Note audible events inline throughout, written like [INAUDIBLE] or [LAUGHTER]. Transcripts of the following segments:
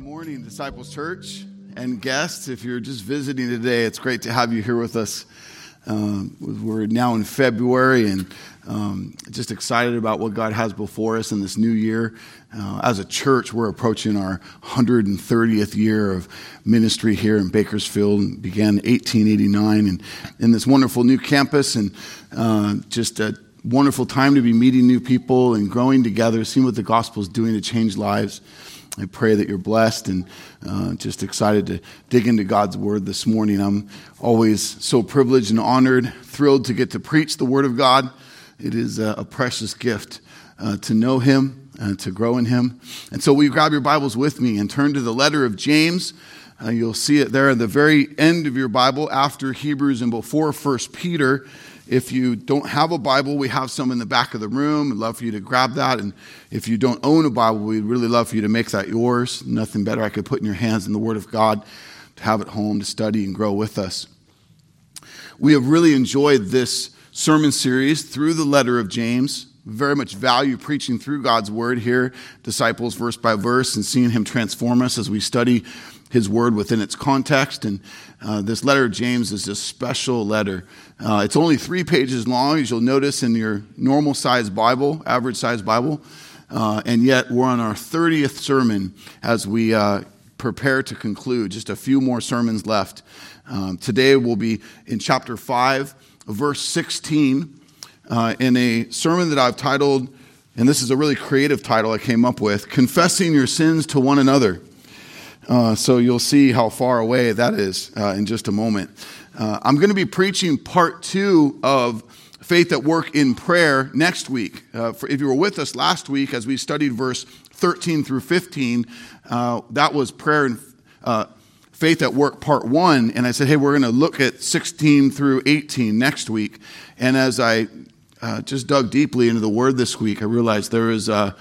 Good morning, Disciples Church and guests. If you're just visiting today, it's great to have you here with us. Um, we're now in February and um, just excited about what God has before us in this new year. Uh, as a church, we're approaching our 130th year of ministry here in Bakersfield. began 1889 and in this wonderful new campus and uh, just a wonderful time to be meeting new people and growing together, seeing what the gospel is doing to change lives. I pray that you're blessed and uh, just excited to dig into God's word this morning. I'm always so privileged and honored, thrilled to get to preach the word of God. It is a, a precious gift uh, to know Him and to grow in Him. And so, will you grab your Bibles with me and turn to the letter of James? Uh, you'll see it there at the very end of your Bible after Hebrews and before First Peter. If you don't have a Bible, we have some in the back of the room. I'd love for you to grab that. And if you don't own a Bible, we'd really love for you to make that yours. Nothing better I could put in your hands than the Word of God to have at home to study and grow with us. We have really enjoyed this sermon series through the letter of James. Very much value preaching through God's Word here, disciples verse by verse, and seeing Him transform us as we study His Word within its context. And uh, this letter of James is a special letter. Uh, it's only three pages long, as you'll notice in your normal size Bible, average size Bible. Uh, and yet, we're on our 30th sermon as we uh, prepare to conclude. Just a few more sermons left. Um, today, we'll be in chapter 5, verse 16, uh, in a sermon that I've titled, and this is a really creative title I came up with Confessing Your Sins to One Another. Uh, so you'll see how far away that is uh, in just a moment. Uh, I'm going to be preaching part two of Faith at Work in Prayer next week. Uh, for, if you were with us last week as we studied verse 13 through 15, uh, that was prayer and uh, Faith at Work Part 1. And I said, hey, we're going to look at 16 through 18 next week. And as I just dug deeply into the Word this week, I realized there is uh,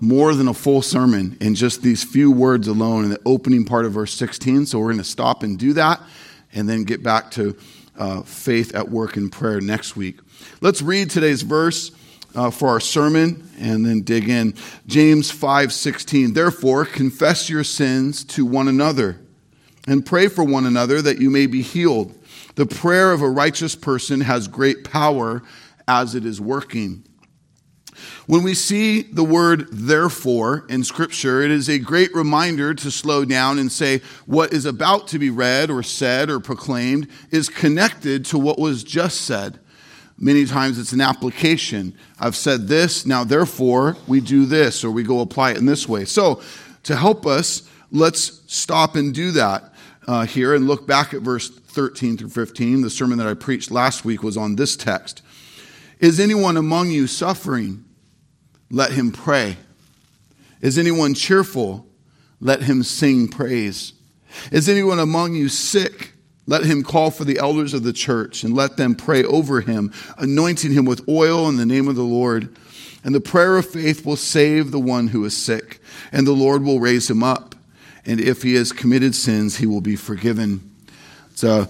more than a full sermon in just these few words alone in the opening part of verse 16. So we're going to stop and do that and then get back to uh, faith at work in prayer next week. Let's read today's verse. Uh, for our sermon and then dig in james 5.16 therefore confess your sins to one another and pray for one another that you may be healed the prayer of a righteous person has great power as it is working when we see the word therefore in Scripture, it is a great reminder to slow down and say what is about to be read or said or proclaimed is connected to what was just said. Many times it's an application. I've said this, now therefore we do this, or we go apply it in this way. So, to help us, let's stop and do that uh, here and look back at verse 13 through 15. The sermon that I preached last week was on this text. Is anyone among you suffering? Let him pray. Is anyone cheerful? Let him sing praise. Is anyone among you sick? Let him call for the elders of the church and let them pray over him, anointing him with oil in the name of the Lord. And the prayer of faith will save the one who is sick, and the Lord will raise him up. And if he has committed sins, he will be forgiven. It's a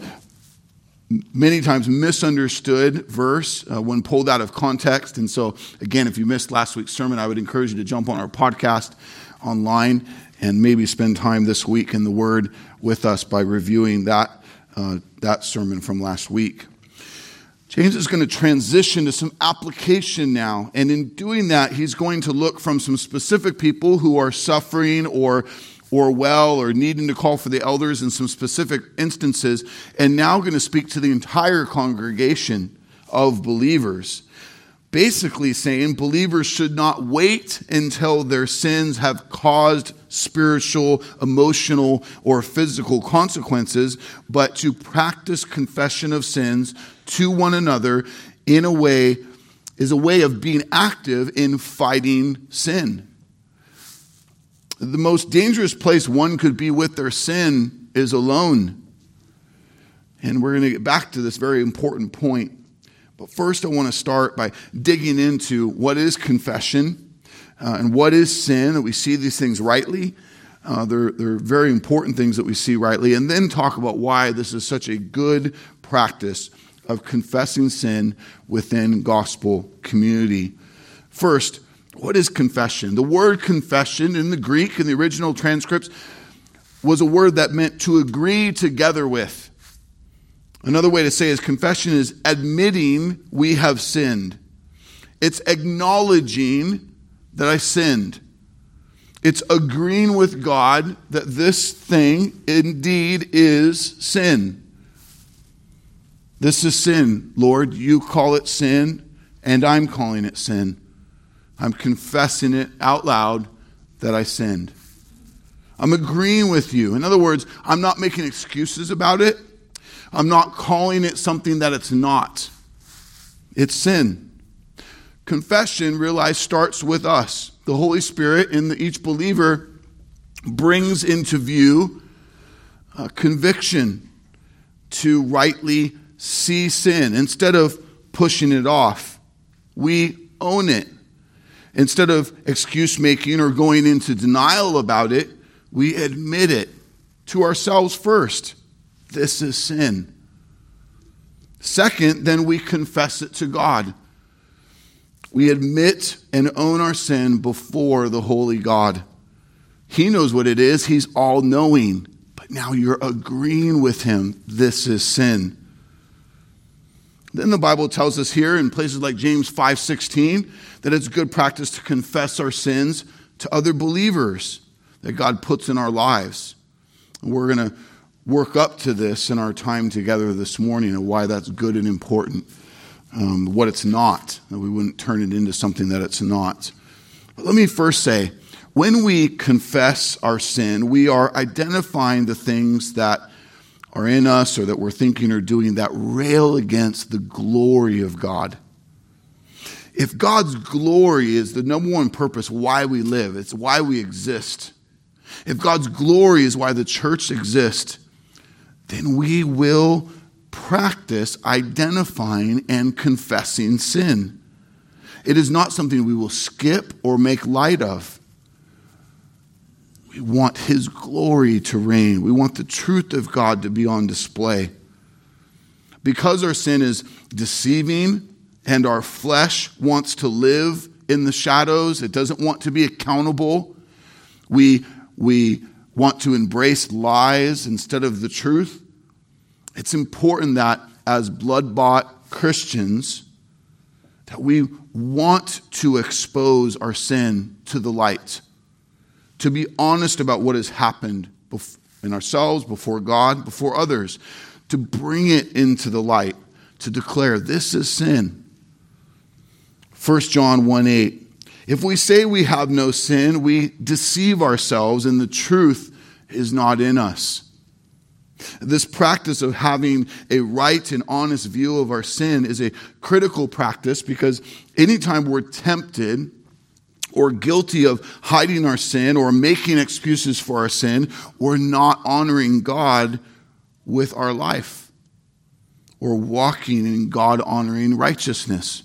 many times misunderstood verse uh, when pulled out of context. And so, again, if you missed last week's sermon, I would encourage you to jump on our podcast online and maybe spend time this week in the Word with us by reviewing that, uh, that sermon from last week. James is going to transition to some application now. And in doing that, he's going to look from some specific people who are suffering or or well or needing to call for the elders in some specific instances, and now going to speak to the entire congregation of believers. Basically, saying believers should not wait until their sins have caused spiritual, emotional, or physical consequences, but to practice confession of sins to one another in a way is a way of being active in fighting sin. The most dangerous place one could be with their sin is alone. And we're going to get back to this very important point. But first, I want to start by digging into what is confession uh, and what is sin, that we see these things rightly. Uh, they're, they're very important things that we see rightly. And then talk about why this is such a good practice of confessing sin within gospel community. First, What is confession? The word confession in the Greek, in the original transcripts, was a word that meant to agree together with. Another way to say is confession is admitting we have sinned. It's acknowledging that I sinned. It's agreeing with God that this thing indeed is sin. This is sin, Lord. You call it sin, and I'm calling it sin. I'm confessing it out loud that I sinned. I'm agreeing with you. In other words, I'm not making excuses about it. I'm not calling it something that it's not. It's sin. Confession, realize, starts with us. The Holy Spirit in the, each believer brings into view uh, conviction to rightly see sin. Instead of pushing it off, we own it. Instead of excuse making or going into denial about it, we admit it to ourselves first. This is sin. Second, then we confess it to God. We admit and own our sin before the holy God. He knows what it is, He's all knowing. But now you're agreeing with Him. This is sin. Then the Bible tells us here in places like James 5:16 that it's good practice to confess our sins to other believers that God puts in our lives. We're going to work up to this in our time together this morning and why that's good and important. Um, what it's not, that we wouldn't turn it into something that it's not. But let me first say, when we confess our sin, we are identifying the things that are in us or that we're thinking or doing that rail against the glory of God. If God's glory is the number one purpose why we live, it's why we exist. If God's glory is why the church exists, then we will practice identifying and confessing sin. It is not something we will skip or make light of. We want His glory to reign. We want the truth of God to be on display. Because our sin is deceiving and our flesh wants to live in the shadows, it doesn't want to be accountable. We, we want to embrace lies instead of the truth. It's important that as blood bought Christians, that we want to expose our sin to the light to be honest about what has happened in ourselves, before God, before others, to bring it into the light, to declare this is sin. 1 John 1 8. If we say we have no sin, we deceive ourselves and the truth is not in us. This practice of having a right and honest view of our sin is a critical practice because anytime we're tempted, or guilty of hiding our sin or making excuses for our sin, we're not honoring God with our life or walking in God honoring righteousness.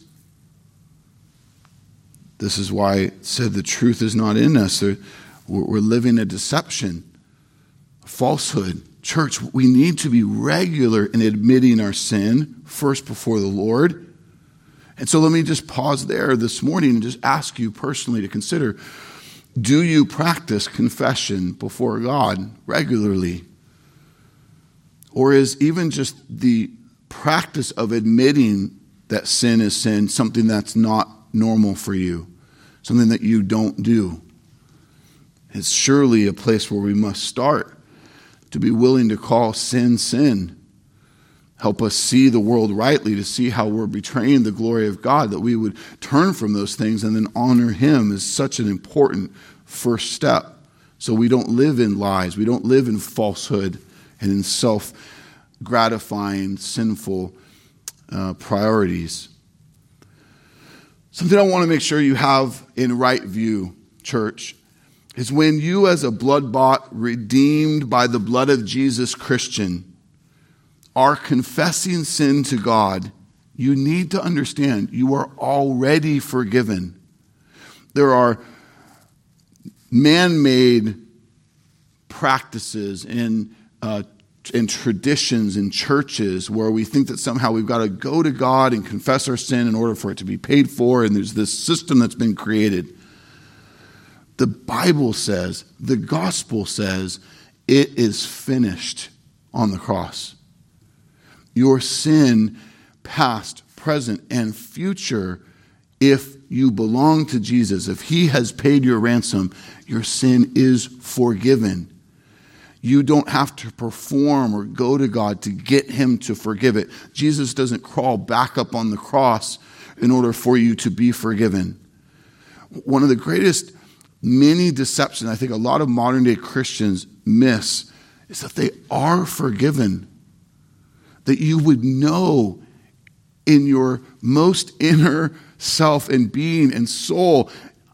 This is why it said the truth is not in us. We're living a deception, falsehood. Church, we need to be regular in admitting our sin first before the Lord and so let me just pause there this morning and just ask you personally to consider do you practice confession before God regularly? Or is even just the practice of admitting that sin is sin something that's not normal for you, something that you don't do? It's surely a place where we must start to be willing to call sin sin Help us see the world rightly, to see how we're betraying the glory of God, that we would turn from those things and then honor Him is such an important first step. So we don't live in lies, we don't live in falsehood and in self gratifying, sinful uh, priorities. Something I want to make sure you have in right view, church, is when you, as a blood bought, redeemed by the blood of Jesus Christian, are confessing sin to God, you need to understand you are already forgiven. There are man made practices and, uh, and traditions in churches where we think that somehow we've got to go to God and confess our sin in order for it to be paid for, and there's this system that's been created. The Bible says, the gospel says, it is finished on the cross. Your sin, past, present, and future, if you belong to Jesus, if He has paid your ransom, your sin is forgiven. You don't have to perform or go to God to get Him to forgive it. Jesus doesn't crawl back up on the cross in order for you to be forgiven. One of the greatest many deceptions I think a lot of modern day Christians miss is that they are forgiven. That you would know in your most inner self and being and soul,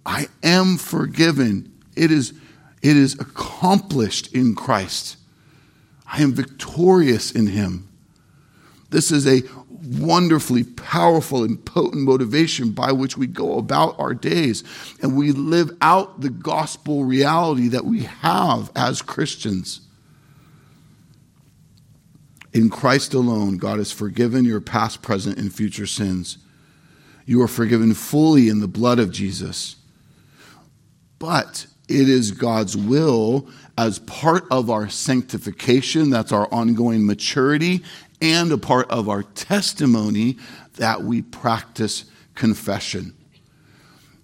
I am forgiven. It is, it is accomplished in Christ. I am victorious in Him. This is a wonderfully powerful and potent motivation by which we go about our days and we live out the gospel reality that we have as Christians. In Christ alone, God has forgiven your past, present, and future sins. You are forgiven fully in the blood of Jesus. But it is God's will as part of our sanctification, that's our ongoing maturity, and a part of our testimony that we practice confession.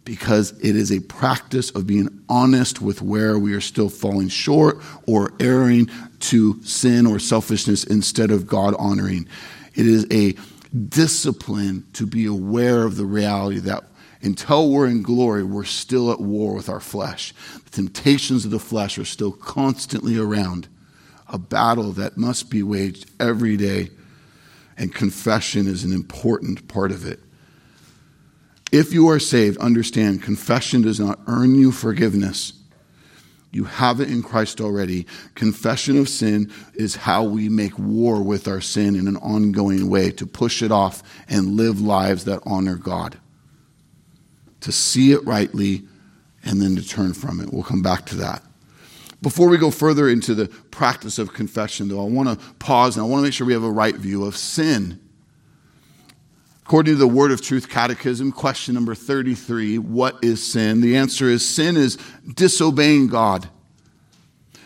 Because it is a practice of being honest with where we are still falling short or erring to sin or selfishness instead of God honoring. It is a discipline to be aware of the reality that until we're in glory, we're still at war with our flesh. The temptations of the flesh are still constantly around, a battle that must be waged every day, and confession is an important part of it. If you are saved, understand confession does not earn you forgiveness. You have it in Christ already. Confession of sin is how we make war with our sin in an ongoing way to push it off and live lives that honor God. To see it rightly and then to turn from it. We'll come back to that. Before we go further into the practice of confession, though, I want to pause and I want to make sure we have a right view of sin. According to the Word of Truth Catechism, question number 33 What is sin? The answer is sin is disobeying God.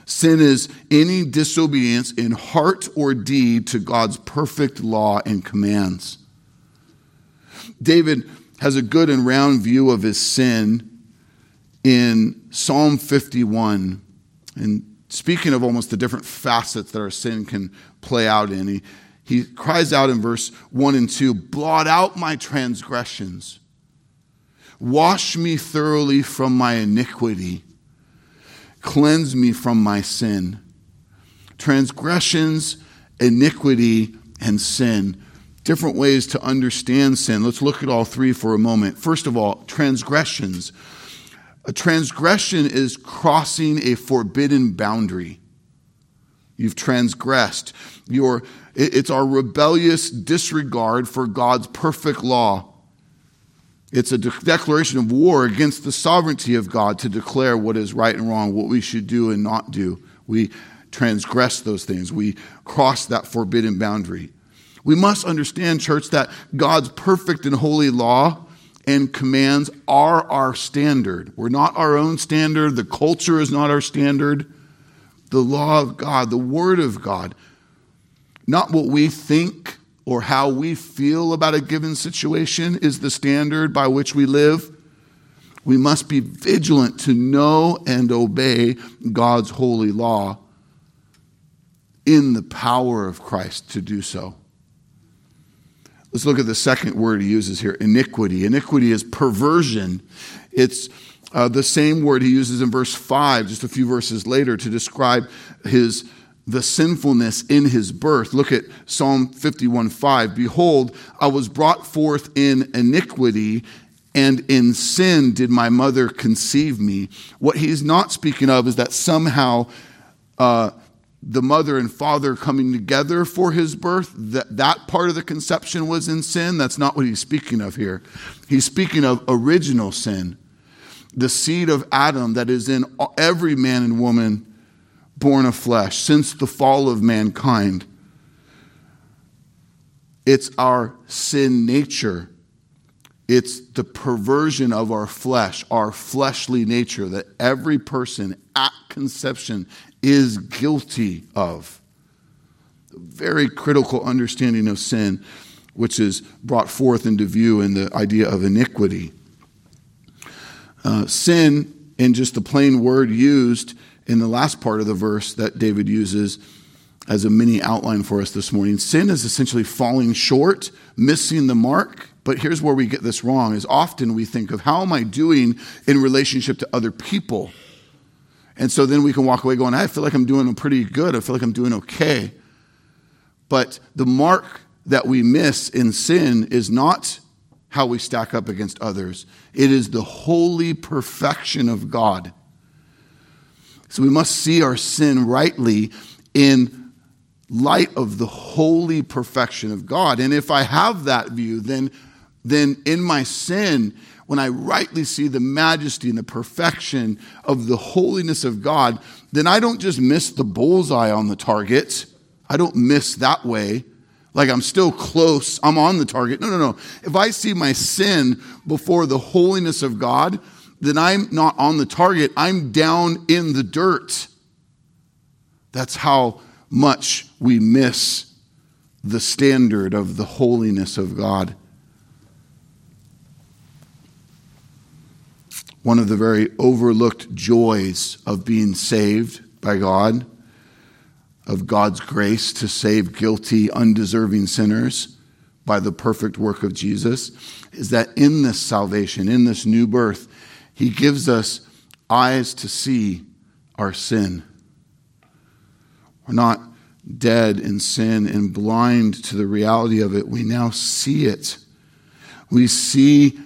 Sin is any disobedience in heart or deed to God's perfect law and commands. David has a good and round view of his sin in Psalm 51. And speaking of almost the different facets that our sin can play out in, he he cries out in verse 1 and 2 Blot out my transgressions, wash me thoroughly from my iniquity, cleanse me from my sin. Transgressions, iniquity, and sin. Different ways to understand sin. Let's look at all three for a moment. First of all, transgressions. A transgression is crossing a forbidden boundary. You've transgressed. You're it's our rebellious disregard for God's perfect law. It's a de- declaration of war against the sovereignty of God to declare what is right and wrong, what we should do and not do. We transgress those things, we cross that forbidden boundary. We must understand, church, that God's perfect and holy law and commands are our standard. We're not our own standard, the culture is not our standard. The law of God, the Word of God, not what we think or how we feel about a given situation is the standard by which we live. We must be vigilant to know and obey God's holy law in the power of Christ to do so. Let's look at the second word he uses here iniquity. Iniquity is perversion. It's uh, the same word he uses in verse 5, just a few verses later, to describe his the sinfulness in his birth. Look at Psalm 51 5. Behold, I was brought forth in iniquity, and in sin did my mother conceive me. What he's not speaking of is that somehow uh, the mother and father coming together for his birth, that, that part of the conception was in sin. That's not what he's speaking of here. He's speaking of original sin, the seed of Adam that is in every man and woman born of flesh, since the fall of mankind. It's our sin nature. It's the perversion of our flesh, our fleshly nature that every person at conception is guilty of. Very critical understanding of sin, which is brought forth into view in the idea of iniquity. Uh, sin, in just the plain word used in the last part of the verse that David uses as a mini outline for us this morning, sin is essentially falling short, missing the mark. But here's where we get this wrong is often we think of how am I doing in relationship to other people? And so then we can walk away going, I feel like I'm doing pretty good. I feel like I'm doing okay. But the mark that we miss in sin is not how we stack up against others, it is the holy perfection of God. So we must see our sin rightly in light of the holy perfection of God. And if I have that view, then, then in my sin, when I rightly see the majesty and the perfection of the holiness of God, then I don't just miss the bullseye on the target. I don't miss that way like I'm still close, I'm on the target. No, no, no. If I see my sin before the holiness of God, then I'm not on the target, I'm down in the dirt. That's how much we miss the standard of the holiness of God. One of the very overlooked joys of being saved by God of God's grace to save guilty, undeserving sinners by the perfect work of Jesus is that in this salvation, in this new birth, He gives us eyes to see our sin. We're not dead in sin and blind to the reality of it. We now see it. We see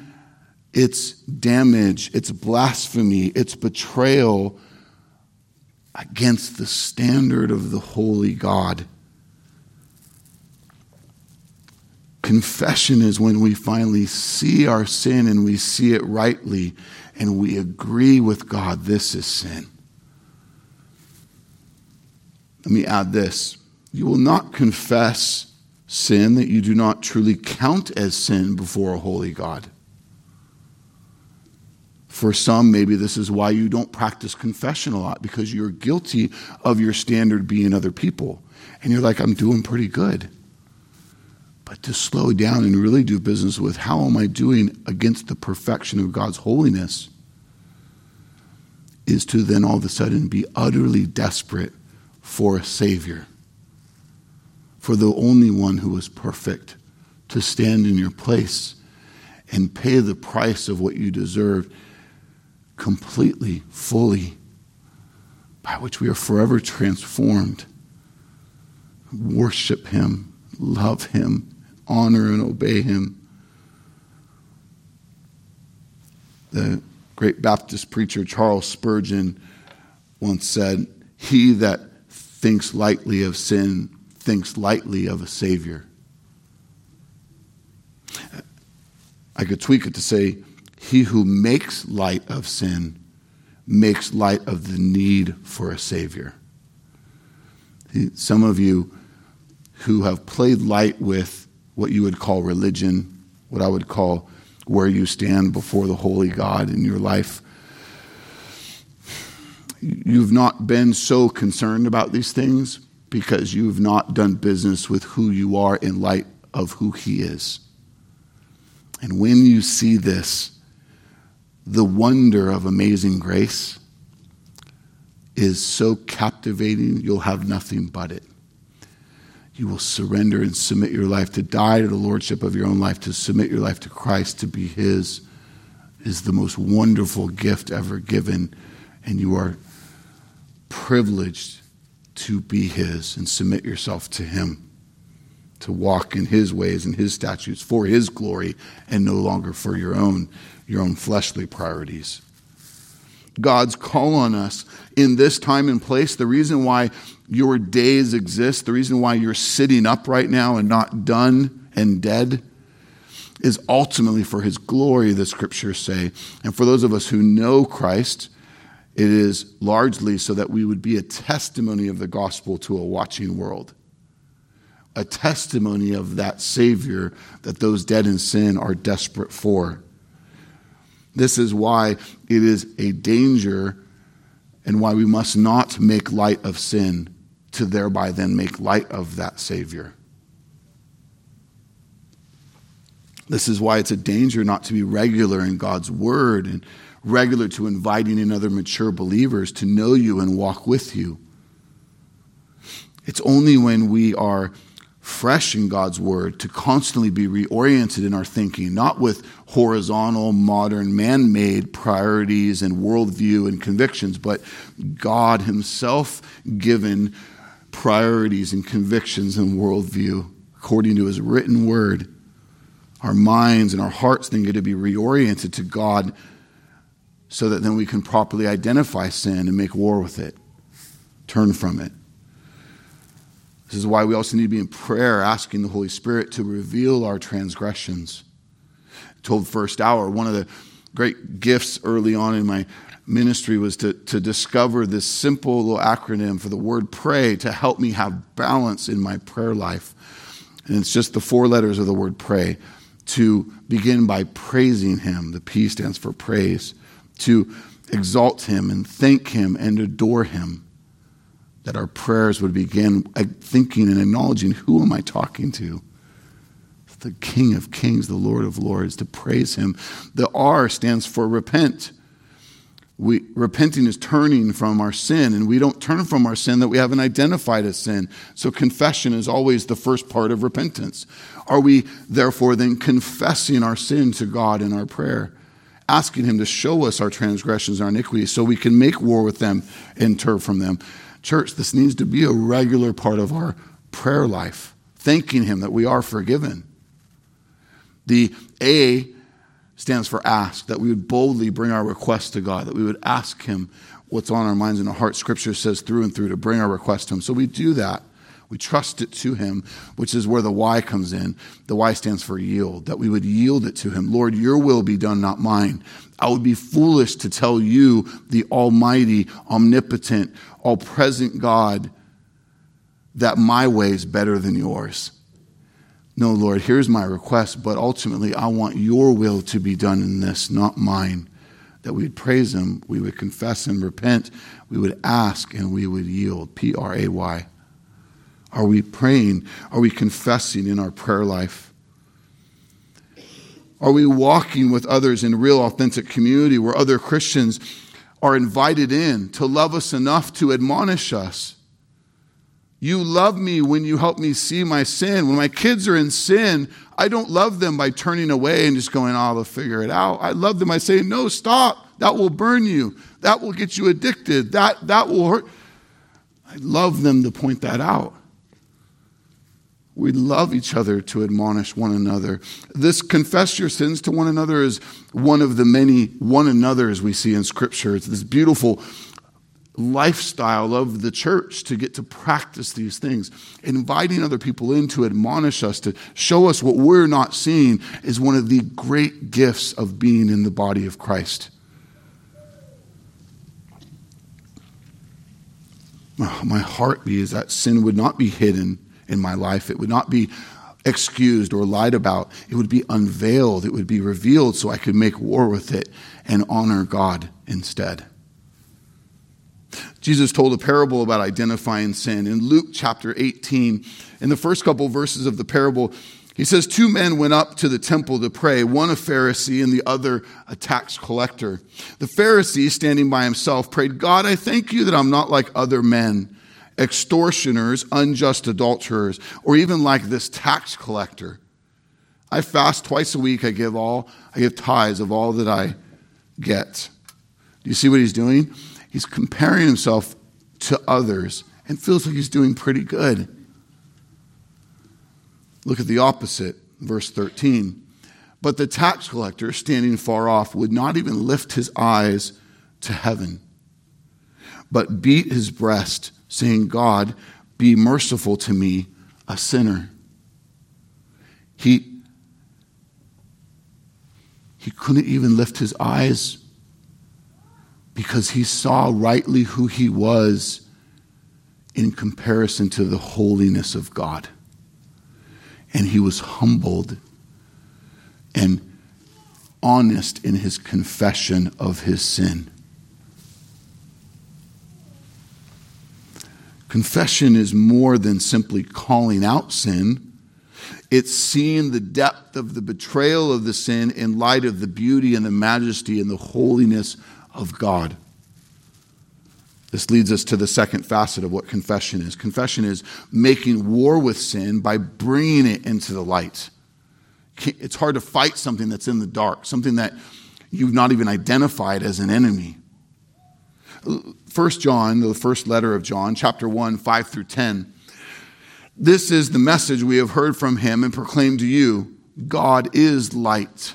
its damage, its blasphemy, its betrayal against the standard of the holy God. Confession is when we finally see our sin and we see it rightly and we agree with God this is sin. Let me add this you will not confess sin that you do not truly count as sin before a holy God. For some, maybe this is why you don't practice confession a lot because you're guilty of your standard being other people. And you're like, I'm doing pretty good. But to slow down and really do business with how am I doing against the perfection of God's holiness is to then all of a sudden be utterly desperate for a Savior, for the only one who is perfect, to stand in your place and pay the price of what you deserve completely, fully, by which we are forever transformed. Worship Him, love Him, honor and obey Him. The great Baptist preacher Charles Spurgeon once said, He that thinks lightly of sin thinks lightly of a Savior. I could tweak it to say, he who makes light of sin makes light of the need for a Savior. Some of you who have played light with what you would call religion, what I would call where you stand before the holy God in your life, you've not been so concerned about these things because you've not done business with who you are in light of who He is. And when you see this, the wonder of amazing grace is so captivating, you'll have nothing but it. You will surrender and submit your life to die to the lordship of your own life, to submit your life to Christ, to be His, is the most wonderful gift ever given. And you are privileged to be His and submit yourself to Him, to walk in His ways and His statutes for His glory and no longer for your own your own fleshly priorities. God's call on us in this time and place, the reason why your days exist, the reason why you're sitting up right now and not done and dead, is ultimately for his glory, the scriptures say. And for those of us who know Christ, it is largely so that we would be a testimony of the gospel to a watching world. a testimony of that Savior that those dead in sin are desperate for. This is why it is a danger and why we must not make light of sin to thereby then make light of that Savior. This is why it's a danger not to be regular in God's Word and regular to inviting in other mature believers to know you and walk with you. It's only when we are fresh in God's Word to constantly be reoriented in our thinking, not with horizontal, modern, man made priorities and worldview and convictions, but God Himself given priorities and convictions and worldview according to His written Word. Our minds and our hearts then get to be reoriented to God so that then we can properly identify sin and make war with it, turn from it. This is why we also need to be in prayer, asking the Holy Spirit to reveal our transgressions. I told first hour, one of the great gifts early on in my ministry was to, to discover this simple little acronym for the word pray to help me have balance in my prayer life. And it's just the four letters of the word pray to begin by praising Him. The P stands for praise to exalt him and thank him and adore him. That our prayers would begin uh, thinking and acknowledging who am I talking to? The King of Kings, the Lord of Lords, to praise him. The R stands for repent. We, repenting is turning from our sin, and we don't turn from our sin that we haven't identified as sin. So, confession is always the first part of repentance. Are we, therefore, then confessing our sin to God in our prayer? asking Him to show us our transgressions our iniquities so we can make war with them and turn from them. Church, this needs to be a regular part of our prayer life, thanking Him that we are forgiven. The A stands for ask, that we would boldly bring our requests to God, that we would ask Him what's on our minds and our hearts. Scripture says through and through to bring our request to Him. So we do that. We trust it to him, which is where the Y comes in. The Y stands for yield, that we would yield it to him. Lord, your will be done, not mine. I would be foolish to tell you, the almighty, omnipotent, all present God, that my way is better than yours. No, Lord, here's my request, but ultimately I want your will to be done in this, not mine. That we would praise him, we would confess and repent, we would ask, and we would yield. P R A Y. Are we praying? Are we confessing in our prayer life? Are we walking with others in real, authentic community where other Christians are invited in to love us enough to admonish us? You love me when you help me see my sin. When my kids are in sin, I don't love them by turning away and just going, oh, they'll figure it out. I love them by saying, no, stop. That will burn you. That will get you addicted. That, that will hurt. I love them to point that out. We love each other to admonish one another. This confess your sins to one another is one of the many one another's we see in Scripture. It's this beautiful lifestyle of the church to get to practice these things. Inviting other people in to admonish us, to show us what we're not seeing, is one of the great gifts of being in the body of Christ. Ah, my heartbeat is that sin would not be hidden in my life. It would not be excused or lied about. It would be unveiled. It would be revealed so I could make war with it and honor God instead. Jesus told a parable about identifying sin. In Luke chapter 18, in the first couple verses of the parable, he says, Two men went up to the temple to pray, one a Pharisee and the other a tax collector. The Pharisee, standing by himself, prayed, God, I thank you that I'm not like other men extortioners, unjust adulterers, or even like this tax collector. I fast twice a week. I give all, I give tithes of all that I get. Do you see what he's doing? He's comparing himself to others and feels like he's doing pretty good. Look at the opposite, verse 13. But the tax collector, standing far off, would not even lift his eyes to heaven, but beat his breast saying, God, be merciful to me, a sinner. He, he couldn't even lift his eyes because he saw rightly who he was in comparison to the holiness of God. and he was humbled and honest in his confession of his sin. Confession is more than simply calling out sin. It's seeing the depth of the betrayal of the sin in light of the beauty and the majesty and the holiness of God. This leads us to the second facet of what confession is. Confession is making war with sin by bringing it into the light. It's hard to fight something that's in the dark, something that you've not even identified as an enemy. First John, the first letter of John, chapter 1, 5 through 10. This is the message we have heard from him and proclaimed to you God is light,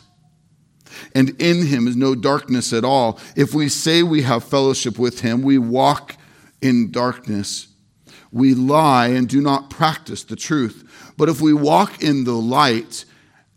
and in him is no darkness at all. If we say we have fellowship with him, we walk in darkness. We lie and do not practice the truth. But if we walk in the light,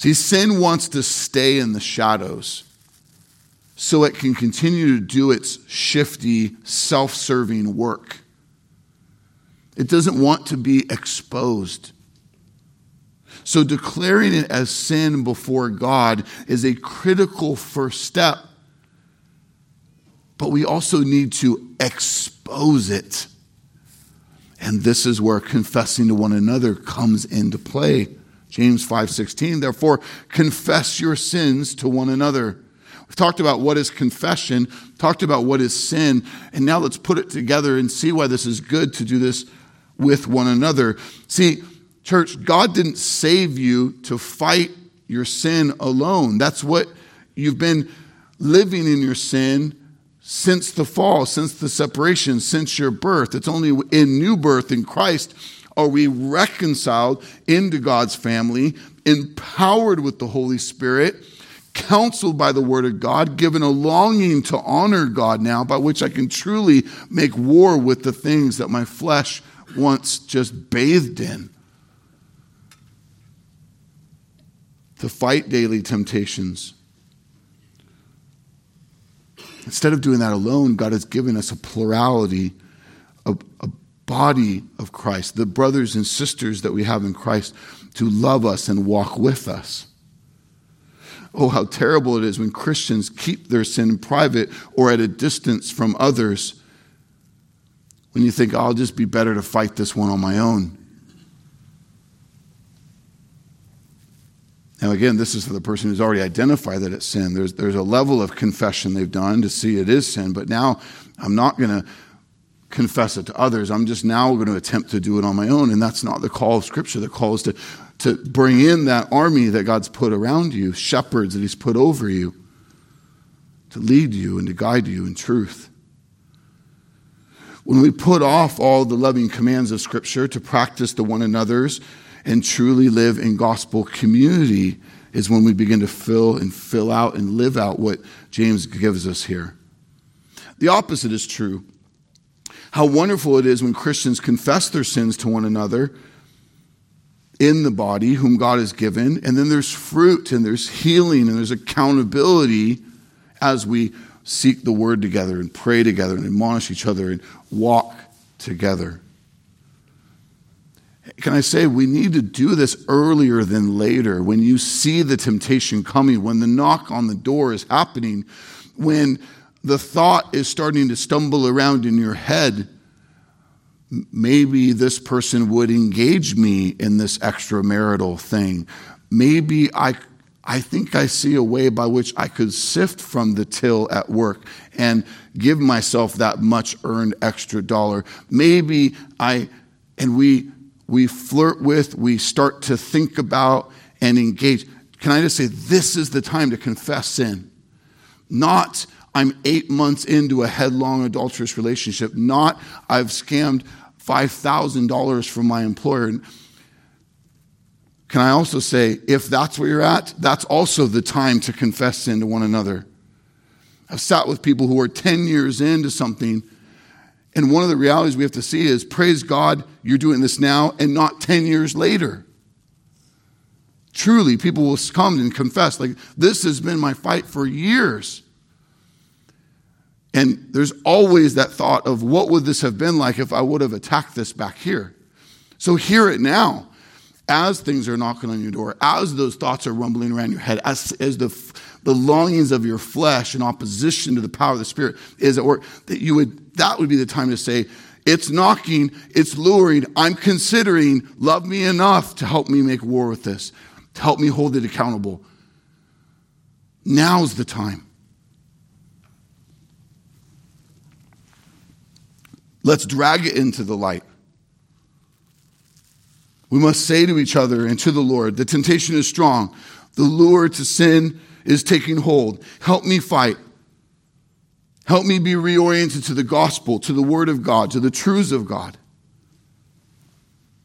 See, sin wants to stay in the shadows so it can continue to do its shifty, self serving work. It doesn't want to be exposed. So, declaring it as sin before God is a critical first step. But we also need to expose it. And this is where confessing to one another comes into play. James 5:16 Therefore confess your sins to one another. We've talked about what is confession, talked about what is sin, and now let's put it together and see why this is good to do this with one another. See, church, God didn't save you to fight your sin alone. That's what you've been living in your sin since the fall, since the separation, since your birth. It's only in new birth in Christ are we reconciled into God's family, empowered with the Holy Spirit, counseled by the Word of God, given a longing to honor God now, by which I can truly make war with the things that my flesh once just bathed in. To fight daily temptations. Instead of doing that alone, God has given us a plurality, a, a body of Christ, the brothers and sisters that we have in Christ, to love us and walk with us. Oh, how terrible it is when Christians keep their sin private or at a distance from others. When you think, I'll just be better to fight this one on my own. Now, again, this is for the person who's already identified that it's sin. There's, there's a level of confession they've done to see it is sin, but now I'm not going to confess it to others. I'm just now going to attempt to do it on my own. And that's not the call of Scripture. The call is to, to bring in that army that God's put around you, shepherds that He's put over you, to lead you and to guide you in truth. When we put off all the loving commands of Scripture to practice the one another's and truly live in gospel community, is when we begin to fill and fill out and live out what James gives us here. The opposite is true. How wonderful it is when Christians confess their sins to one another in the body whom God has given, and then there's fruit and there's healing and there's accountability as we seek the word together and pray together and admonish each other and walk together. Can I say we need to do this earlier than later when you see the temptation coming, when the knock on the door is happening, when the thought is starting to stumble around in your head maybe this person would engage me in this extramarital thing. Maybe I, I think I see a way by which I could sift from the till at work and give myself that much earned extra dollar. Maybe I, and we, we flirt with, we start to think about and engage. Can I just say, this is the time to confess sin? Not, I'm eight months into a headlong adulterous relationship. Not I've scammed $5,000 from my employer. can I also say, if that's where you're at, that's also the time to confess sin to one another. I've sat with people who are 10 years into something, and one of the realities we have to see is praise God, you're doing this now and not 10 years later. Truly, people will come and confess, like, this has been my fight for years. And there's always that thought of what would this have been like if I would have attacked this back here? So hear it now as things are knocking on your door, as those thoughts are rumbling around your head, as, as the, the longings of your flesh in opposition to the power of the Spirit is at work, that you would, that would be the time to say, it's knocking, it's luring. I'm considering, love me enough to help me make war with this, to help me hold it accountable. Now's the time. Let's drag it into the light. We must say to each other and to the Lord, the temptation is strong. The lure to sin is taking hold. Help me fight. Help me be reoriented to the gospel, to the word of God, to the truths of God.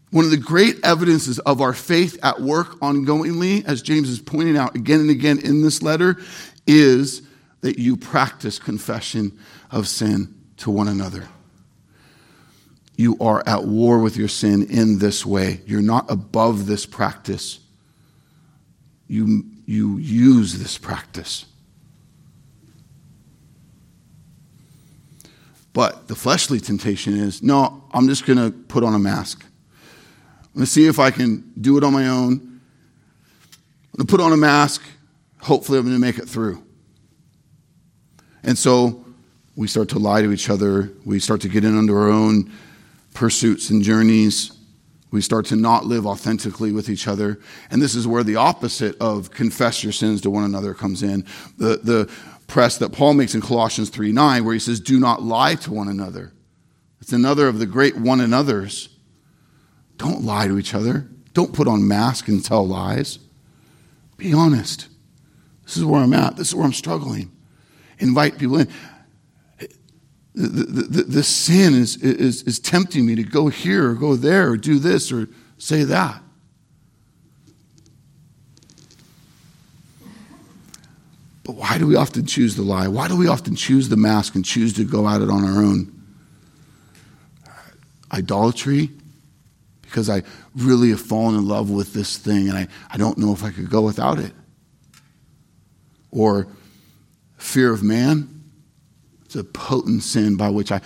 One of the great evidences of our faith at work ongoingly, as James is pointing out again and again in this letter, is that you practice confession of sin to one another you are at war with your sin in this way. You're not above this practice. You, you use this practice. But the fleshly temptation is no, I'm just going to put on a mask. I'm going to see if I can do it on my own. I'm going to put on a mask. Hopefully, I'm going to make it through. And so we start to lie to each other. We start to get in under our own pursuits and journeys. We start to not live authentically with each other. And this is where the opposite of confess your sins to one another comes in. The, the press that Paul makes in Colossians 3 9, where he says, Do not lie to one another. It's another of the great one another's. Don't lie to each other. Don't put on masks and tell lies. Be honest. This is where I'm at. This is where I'm struggling. Invite people in the, sin is, is, is tempting me to go here or go there or do this or say that. But why do we often choose the lie? Why do we often choose the mask and choose to go at it on our own? Idolatry, because I really have fallen in love with this thing and I, I don't know if I could go without it. Or fear of man, it's a potent sin by which I,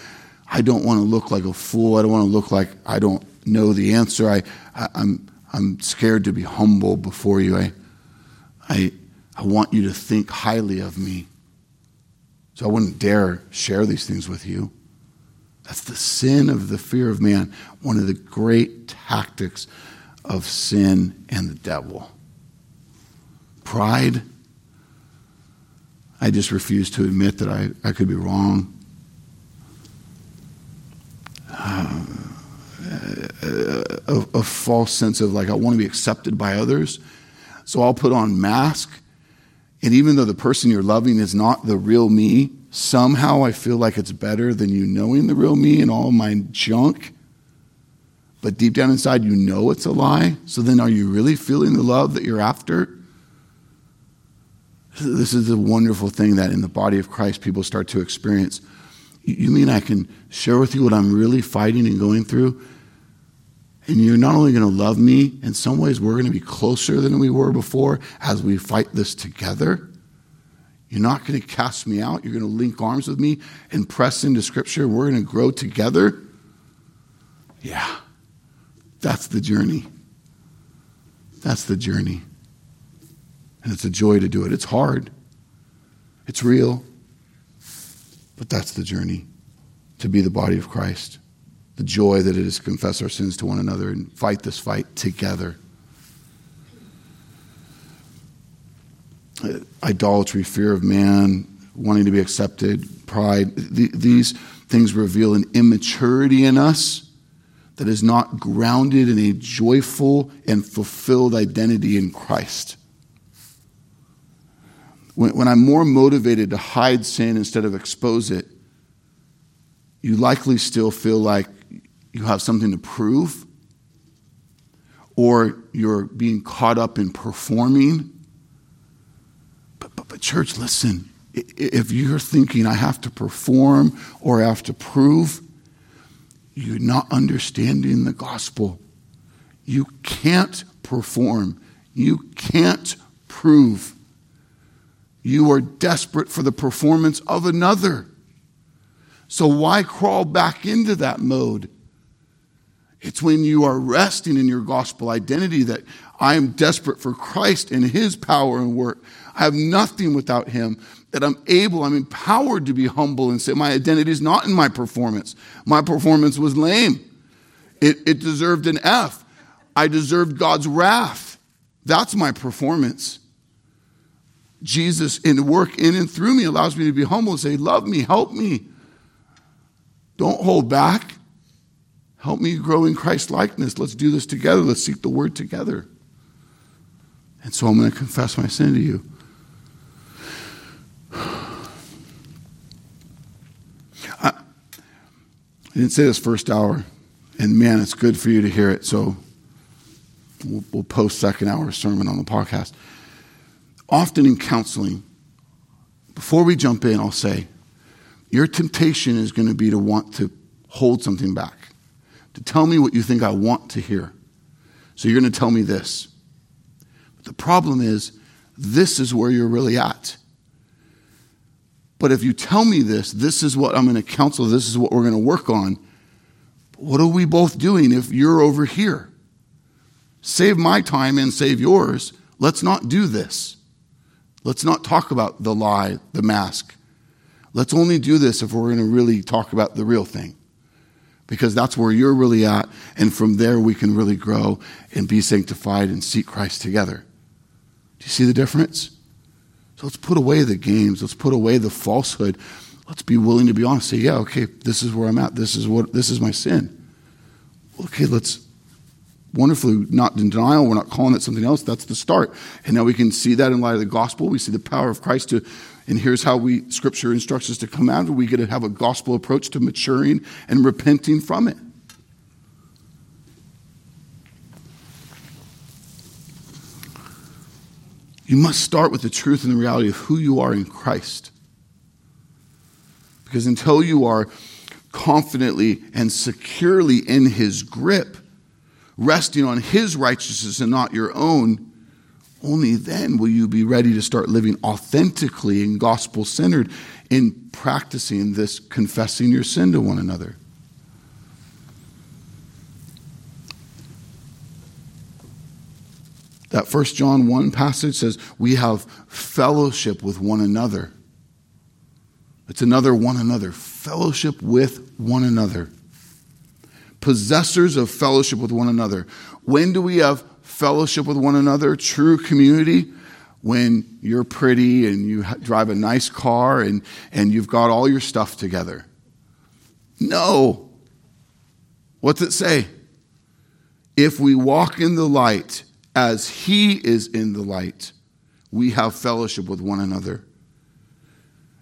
I don't want to look like a fool. I don't want to look like I don't know the answer. I, I, am I'm, I'm scared to be humble before you. I, I, I want you to think highly of me. So I wouldn't dare share these things with you. That's the sin of the fear of man, one of the great tactics of sin and the devil. Pride I just refuse to admit that I, I could be wrong. Uh, a, a, false sense of like I want to be accepted by others. So I'll put on mask. And even though the person you're loving is not the real me, somehow I feel like it's better than you knowing the real me and all my junk. But deep down inside, you know it's a lie. So then are you really feeling the love that you're after? This is a wonderful thing that in the body of Christ people start to experience. You mean I can share with you what I'm really fighting and going through? And you're not only going to love me, in some ways, we're going to be closer than we were before as we fight this together. You're not going to cast me out. You're going to link arms with me and press into Scripture. We're going to grow together. Yeah, that's the journey. That's the journey. And it's a joy to do it. It's hard, it's real, but that's the journey to be the body of Christ. The joy that it is to confess our sins to one another and fight this fight together. Idolatry, fear of man, wanting to be accepted, pride, these things reveal an immaturity in us that is not grounded in a joyful and fulfilled identity in Christ when, when I'm more motivated to hide sin instead of expose it, you likely still feel like you have something to prove, or you're being caught up in performing. But, but, but, church, listen. If you're thinking I have to perform or I have to prove, you're not understanding the gospel. You can't perform, you can't prove. You are desperate for the performance of another. So why crawl back into that mode? It's when you are resting in your gospel identity that I am desperate for Christ and his power and work. I have nothing without him, that I'm able, I'm empowered to be humble and say, My identity is not in my performance. My performance was lame, it, it deserved an F. I deserved God's wrath. That's my performance. Jesus, in work in and through me, allows me to be humble and say, Love me, help me. Don't hold back. Help me grow in Christ likeness. Let's do this together. Let's seek the word together. And so I'm going to confess my sin to you. [SIGHS] I, didn't say this first hour, and man, it's good for you to hear it. So we'll, we'll post second hour sermon on the podcast. Often in counseling, before we jump in, I'll say, your temptation is going to be to want to hold something back, to tell me what you think I want to hear. So you're going to tell me this. But the problem is, this is where you're really at. But if you tell me this, this is what I'm going to counsel, this is what we're going to work on. What are we both doing if you're over here? Save my time and save yours. Let's not do this. Let's not talk about the lie, the mask. Let's only do this if we're going to really talk about the real thing. Because that's where you're really at. And from there, we can really grow and be sanctified and seek Christ together. Do you see the difference? So let's put away the games. Let's put away the falsehood. Let's be willing to be honest. Say, yeah, okay, this is where I'm at. This is what this is my sin. Okay, let's wonderfully not in denial. We're not calling it something else. That's the start. And now we can see that in light of the gospel. We see the power of Christ to and here's how we, Scripture instructs us to come out. of it. We get to have a gospel approach to maturing and repenting from it. You must start with the truth and the reality of who you are in Christ. Because until you are confidently and securely in His grip, resting on His righteousness and not your own, only then will you be ready to start living authentically and gospel centered in practicing this confessing your sin to one another. That First John 1 passage says, We have fellowship with one another. It's another one another. Fellowship with one another. Possessors of fellowship with one another. When do we have fellowship with one another, true community, when you're pretty and you drive a nice car and, and you've got all your stuff together. No. What's it say? If we walk in the light as he is in the light, we have fellowship with one another.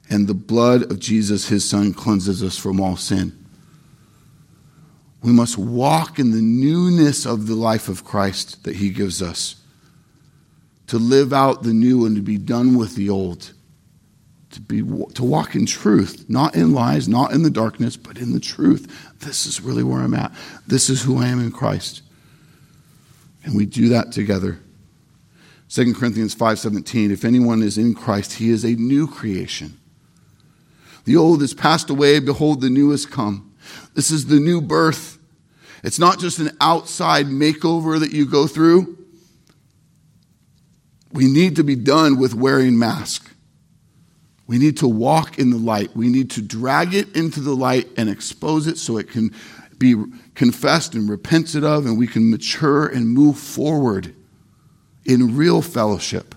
And the blood of Jesus, his son, cleanses us from all sin. We must walk in the newness of the life of Christ that He gives us. To live out the new and to be done with the old. To, be, to walk in truth, not in lies, not in the darkness, but in the truth. This is really where I'm at. This is who I am in Christ. And we do that together. 2 Corinthians 5:17 If anyone is in Christ he is a new creation. The old has passed away behold the new has come. This is the new birth. It's not just an outside makeover that you go through. We need to be done with wearing masks. We need to walk in the light. We need to drag it into the light and expose it so it can be confessed and repented of, and we can mature and move forward in real fellowship.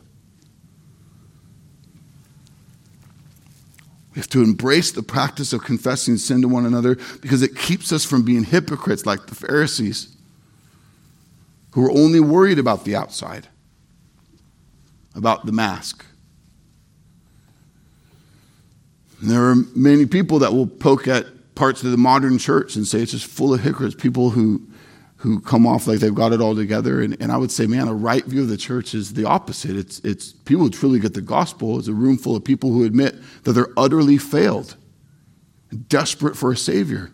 We have to embrace the practice of confessing sin to one another because it keeps us from being hypocrites like the Pharisees who were only worried about the outside, about the mask. And there are many people that will poke at parts of the modern church and say it's just full of hypocrites, people who, who come off like they've got it all together. And, and I would say, man, a right view of the church is the opposite. It's, it's people who truly get the gospel. It's a room full of people who admit that they're utterly failed, desperate for a Savior.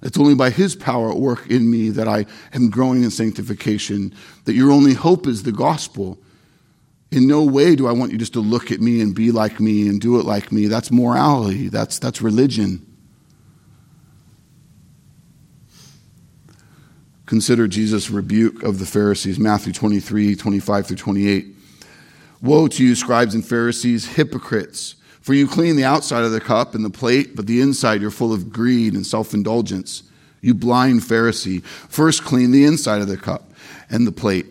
It's only by His power at work in me that I am growing in sanctification, that your only hope is the gospel. In no way do I want you just to look at me and be like me and do it like me. That's morality, that's, that's religion. Consider Jesus' rebuke of the Pharisees, Matthew 23, 25 through 28. Woe to you, scribes and Pharisees, hypocrites! For you clean the outside of the cup and the plate, but the inside you're full of greed and self indulgence. You blind Pharisee, first clean the inside of the cup and the plate,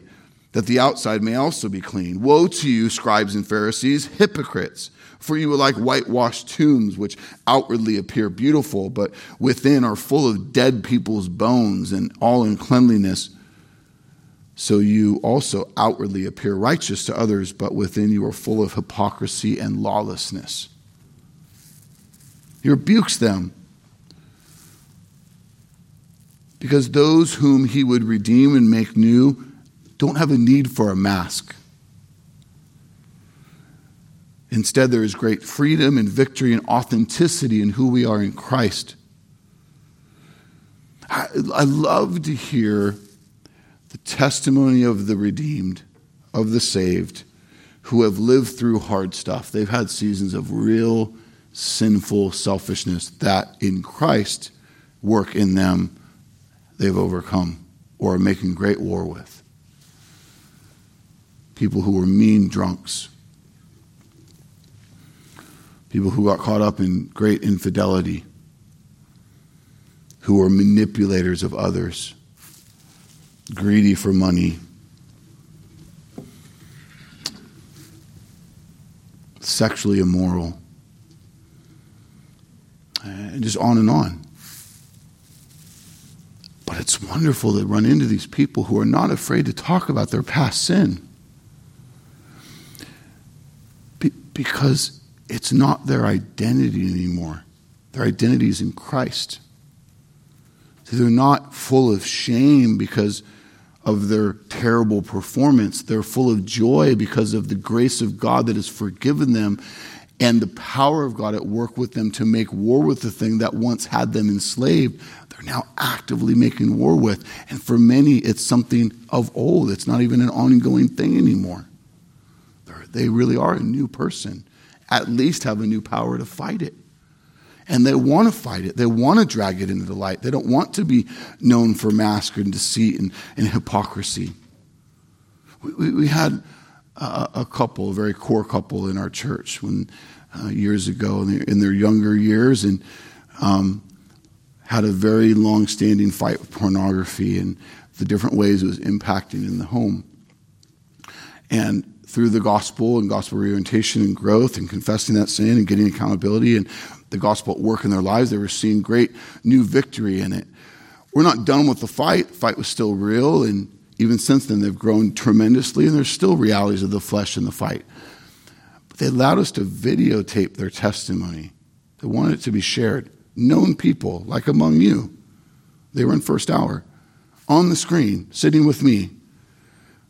that the outside may also be clean. Woe to you, scribes and Pharisees, hypocrites! For you are like whitewashed tombs, which outwardly appear beautiful, but within are full of dead people's bones and all uncleanliness. So you also outwardly appear righteous to others, but within you are full of hypocrisy and lawlessness. He rebukes them because those whom he would redeem and make new don't have a need for a mask. Instead, there is great freedom and victory and authenticity in who we are in Christ. I, I love to hear the testimony of the redeemed, of the saved, who have lived through hard stuff. They've had seasons of real sinful selfishness that in Christ work in them they've overcome or are making great war with. People who were mean drunks, people who got caught up in great infidelity, who were manipulators of others, greedy for money, sexually immoral, and just on and on. But it's wonderful to run into these people who are not afraid to talk about their past sin. Be- because it's not their identity anymore. Their identity is in Christ. So they're not full of shame because of their terrible performance. They're full of joy because of the grace of God that has forgiven them and the power of God at work with them to make war with the thing that once had them enslaved. They're now actively making war with. And for many, it's something of old. It's not even an ongoing thing anymore. They're, they really are a new person at least have a new power to fight it. And they want to fight it. They want to drag it into the light. They don't want to be known for mask and deceit and, and hypocrisy. We, we, we had a, a, couple, a very core couple in our church when uh, years ago in their, in their, younger years and um, had a very long-standing fight with pornography and the different ways it was impacting in the home. And through the gospel and gospel reorientation and growth and confessing that sin and getting accountability and the gospel at work in their lives, they were seeing great new victory in it. We're not done with the fight. The fight was still real, and even since then, they've grown tremendously, and there's still realities of the flesh in the fight. But they allowed us to videotape their testimony. They wanted it to be shared. Known people, like among you, they were in first hour, on the screen, sitting with me,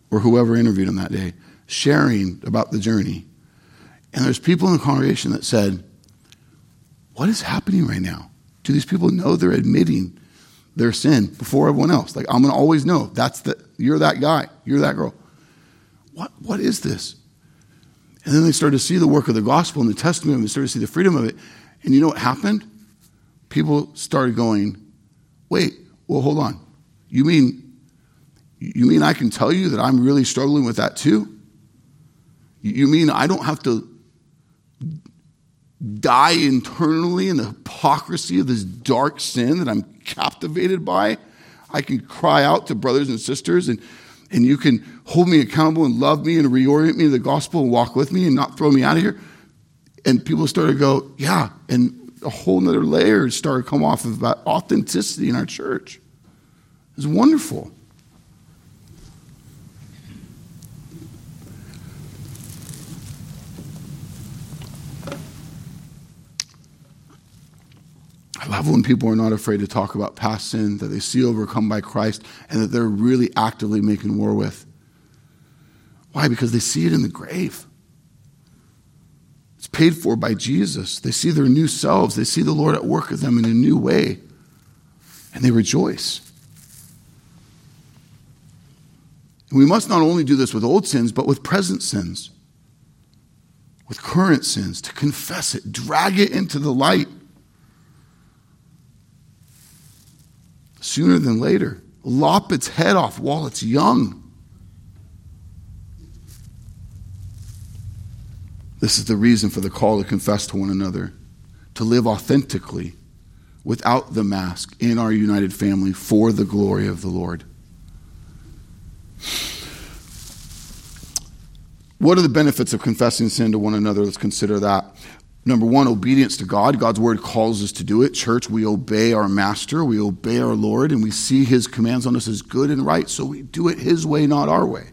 or whoever interviewed them that day sharing about the journey. And there's people in the congregation that said, What is happening right now? Do these people know they're admitting their sin before everyone else? Like, I'm going to always know that's the, you're that guy, you're that girl. What, what is this? And then they started to see the work of the gospel and the testimony, and they started to see the freedom of it. And you know what happened? People started going, Wait, well, hold on. You mean you mean I can tell you that I'm really struggling with that too? You mean I don't have to die internally in the hypocrisy of this dark sin that I'm captivated by? I can cry out to brothers and sisters and, and you can hold me accountable and love me and reorient me to the gospel and walk with me and not throw me out of here. And people started to go, yeah. And a whole other layer started to come off of about authenticity in our church. It was wonderful. love when people are not afraid to talk about past sin that they see overcome by Christ and that they're really actively making war with. Why? Because they see it in the grave. It's paid for by Jesus. They see their new selves. They see the Lord at work with them in a new way. And they rejoice. And we must not only do this with old sins, but with present sins, with current sins, to confess it, drag it into the light. Sooner than later. Lop its head off while it's young. This is the reason for the call to confess to one another, to live authentically, without the mask, in our united family for the glory of the Lord. What are the benefits of confessing sin to one another? Let's consider that. Number one, obedience to God. God's word calls us to do it. Church, we obey our master, we obey our Lord, and we see his commands on us as good and right, so we do it his way, not our way.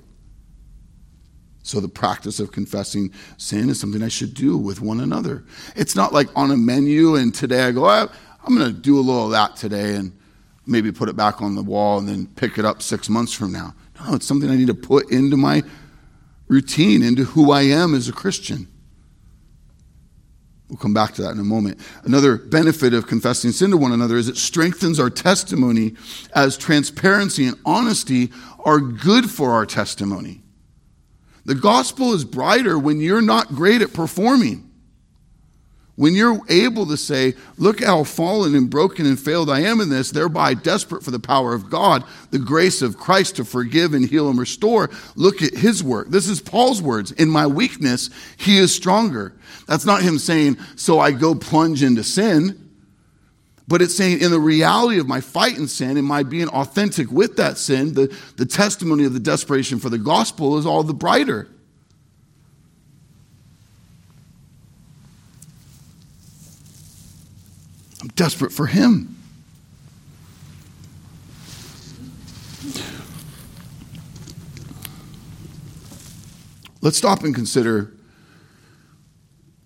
So the practice of confessing sin is something I should do with one another. It's not like on a menu and today I go, oh, I'm going to do a little of that today and maybe put it back on the wall and then pick it up six months from now. No, it's something I need to put into my routine, into who I am as a Christian. We'll come back to that in a moment. Another benefit of confessing sin to one another is it strengthens our testimony as transparency and honesty are good for our testimony. The gospel is brighter when you're not great at performing. When you're able to say, Look how fallen and broken and failed I am in this, thereby desperate for the power of God, the grace of Christ to forgive and heal and restore, look at his work. This is Paul's words. In my weakness, he is stronger. That's not him saying, So I go plunge into sin. But it's saying, in the reality of my fight in sin and my being authentic with that sin, the, the testimony of the desperation for the gospel is all the brighter. I'm desperate for Him. Let's stop and consider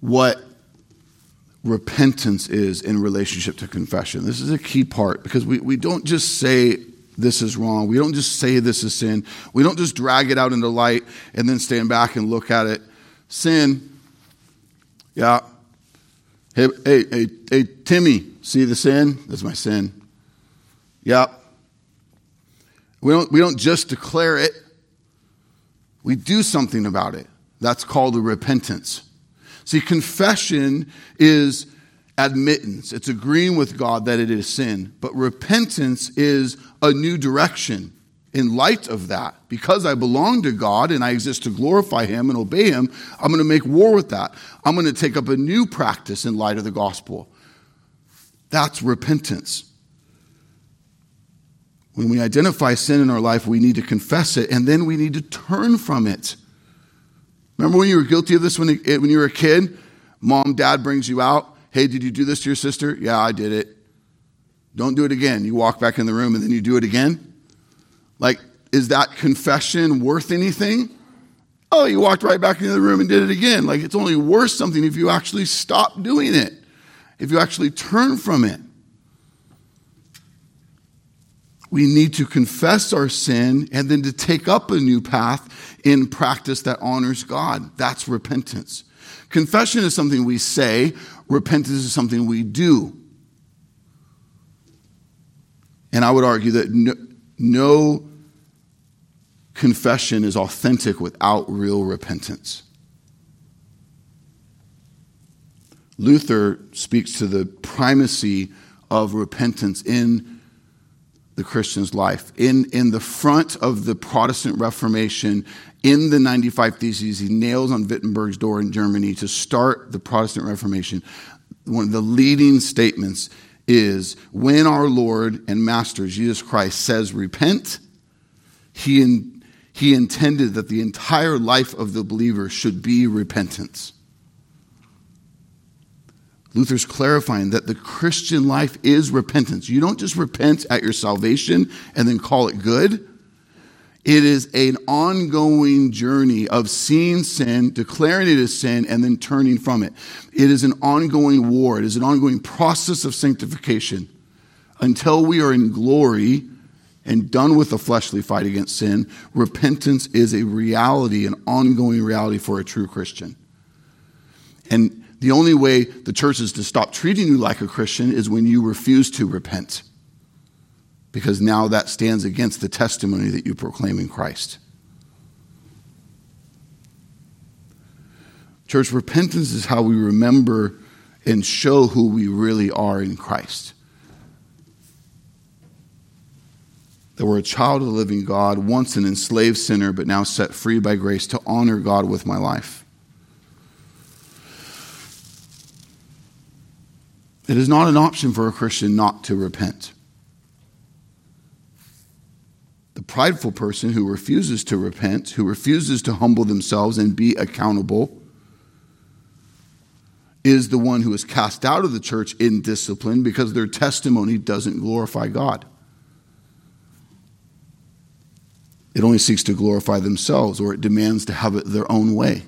what repentance is in relationship to confession. This is a key part because we, we don't just say this is wrong. We don't just say this is sin. We don't just drag it out into light and then stand back and look at it. Sin, yeah. Hey, hey, hey, hey Timmy, see the sin? That's my sin. Yep. We don't, we don't just declare it, we do something about it. That's called a repentance. See, confession is admittance, it's agreeing with God that it is sin. But repentance is a new direction in light of that. Because I belong to God and I exist to glorify Him and obey Him, I'm going to make war with that. I'm going to take up a new practice in light of the gospel. That's repentance. When we identify sin in our life, we need to confess it and then we need to turn from it. Remember when you were guilty of this when, when you were a kid? Mom, dad brings you out. Hey, did you do this to your sister? Yeah, I did it. Don't do it again. You walk back in the room and then you do it again. Like, is that confession worth anything? Oh, you walked right back into the room and did it again. Like, it's only worth something if you actually stop doing it, if you actually turn from it. We need to confess our sin and then to take up a new path in practice that honors God. That's repentance. Confession is something we say, repentance is something we do. And I would argue that no, no confession is authentic without real repentance. Luther speaks to the primacy of repentance in the Christian's life. In, in the front of the Protestant Reformation, in the 95 Theses, he nails on Wittenberg's door in Germany to start the Protestant Reformation. One of the leading statements is when our Lord and Master Jesus Christ says repent, he, in, he intended that the entire life of the believer should be repentance. Luther's clarifying that the Christian life is repentance. You don't just repent at your salvation and then call it good. It is an ongoing journey of seeing sin, declaring it as sin, and then turning from it. It is an ongoing war. It is an ongoing process of sanctification. Until we are in glory and done with the fleshly fight against sin, repentance is a reality, an ongoing reality for a true Christian. And the only way the church is to stop treating you like a Christian is when you refuse to repent because now that stands against the testimony that you proclaim in Christ. Church, repentance is how we remember and show who we really are in Christ. That we're a child of the living God, once an enslaved sinner, but now set free by grace to honor God with my life. It is not an option for a Christian not to repent. The prideful person who refuses to repent, who refuses to humble themselves and be accountable, is the one who is cast out of the church in discipline because their testimony doesn't glorify God. It only seeks to glorify themselves or it demands to have it their own way.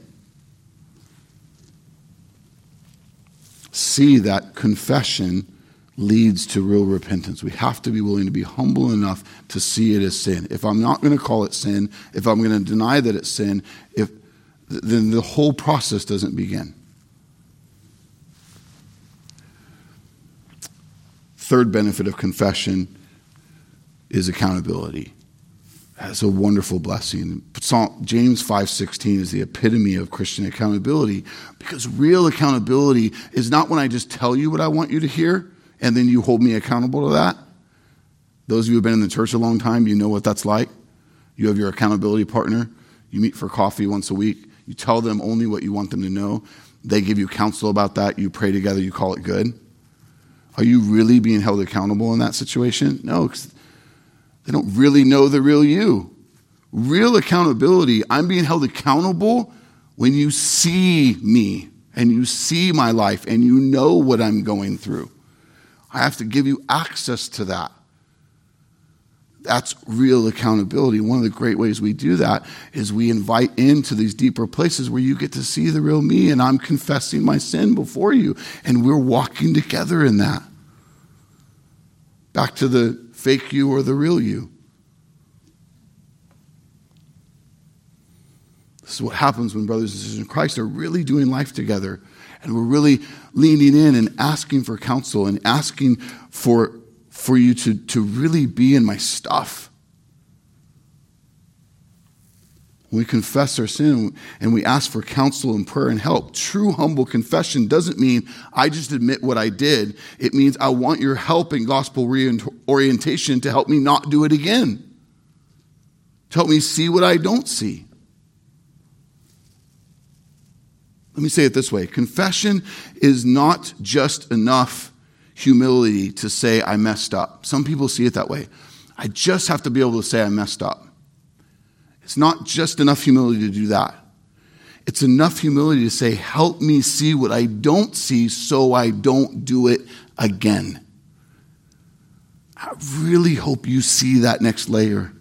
See that confession leads to real repentance. We have to be willing to be humble enough to see it as sin. If I'm not going to call it sin, if I'm going to deny that it's sin, if, then the whole process doesn't begin. Third benefit of confession is accountability. That's a wonderful blessing. Psalm, James 5:16 is the epitome of Christian accountability because real accountability is not when I just tell you what I want you to hear and then you hold me accountable to that. Those of you who have been in the church a long time, you know what that's like. You have your accountability partner. You meet for coffee once a week. You tell them only what you want them to know. They give you counsel about that. You pray together. You call it good. Are you really being held accountable in that situation? No, because they don't really know the real you. Real accountability, I'm being held accountable when you see me and you see my life and you know what I'm going through. I have to give you access to that. That's real accountability. One of the great ways we do that is we invite into these deeper places where you get to see the real me and I'm confessing my sin before you and we're walking together in that. Back to the fake you or the real you. This is what happens when brothers and sisters in Christ are really doing life together and we're really leaning in and asking for counsel and asking for, for you to, to really be in my stuff. When we confess our sin and we ask for counsel and prayer and help, true humble confession doesn't mean I just admit what I did. It means I want your help in gospel orientation to help me not do it again, to help me see what I don't see. Let me say it this way confession is not just enough humility to say, I messed up. Some people see it that way. I just have to be able to say, I messed up. It's not just enough humility to do that. It's enough humility to say, Help me see what I don't see so I don't do it again. I really hope you see that next layer.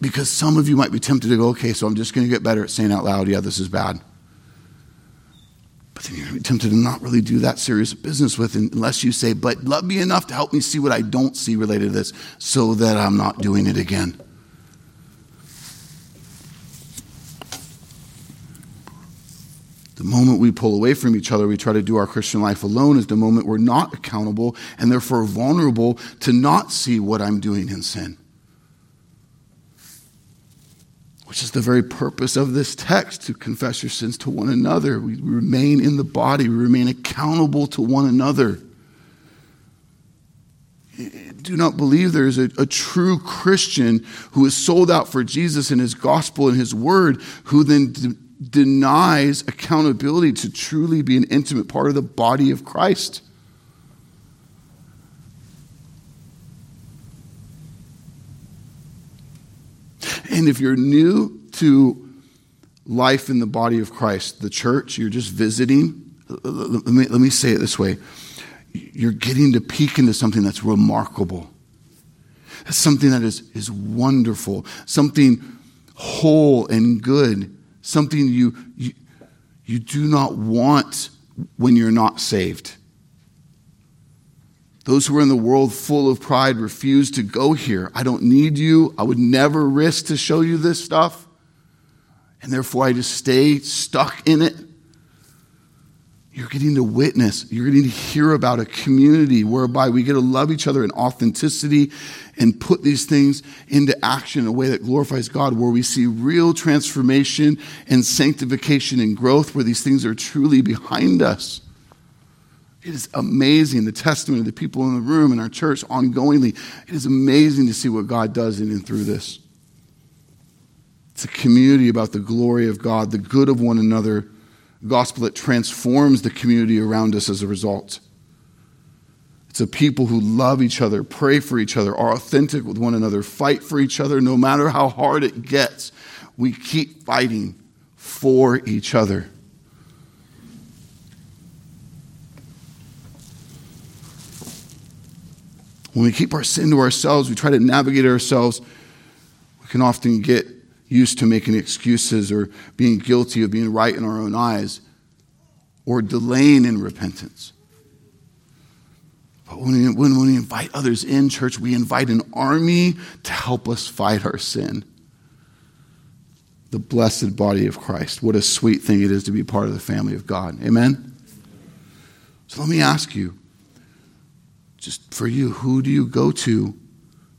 Because some of you might be tempted to go, okay, so I'm just going to get better at saying out loud, yeah, this is bad. But then you're going to be tempted to not really do that serious business with unless you say, but love me enough to help me see what I don't see related to this so that I'm not doing it again. The moment we pull away from each other, we try to do our Christian life alone, is the moment we're not accountable and therefore vulnerable to not see what I'm doing in sin which is the very purpose of this text to confess your sins to one another. We remain in the body, we remain accountable to one another. Do not believe there is a, a, true Christian who is sold out for Jesus and his gospel and his word, who then denies accountability to truly be an intimate part of the body of Christ. And if you're new to life in the body of Christ, the church, you're just visiting, let me, let me say it this way you're getting to peek into something that's remarkable. Something that is, is wonderful, something whole and good, something you, you, you do not want when you're not saved. Those who are in the world full of pride refuse to go here. I don't need you. I would never risk to show you this stuff. And therefore, I just stay stuck in it. You're getting to witness, you're getting to hear about a community whereby we get to love each other in authenticity and put these things into action in a way that glorifies God, where we see real transformation and sanctification and growth, where these things are truly behind us. It is amazing the testimony of the people in the room in our church ongoingly. It is amazing to see what God does in and through this. It's a community about the glory of God, the good of one another, gospel that transforms the community around us as a result. It's a people who love each other, pray for each other, are authentic with one another, fight for each other no matter how hard it gets. We keep fighting for each other. When we keep our sin to ourselves, we try to navigate ourselves, we can often get used to making excuses or being guilty of being right in our own eyes or delaying in repentance. But when we, when we invite others in, church, we invite an army to help us fight our sin. The blessed body of Christ. What a sweet thing it is to be part of the family of God. Amen? So let me ask you just for you, who do you go to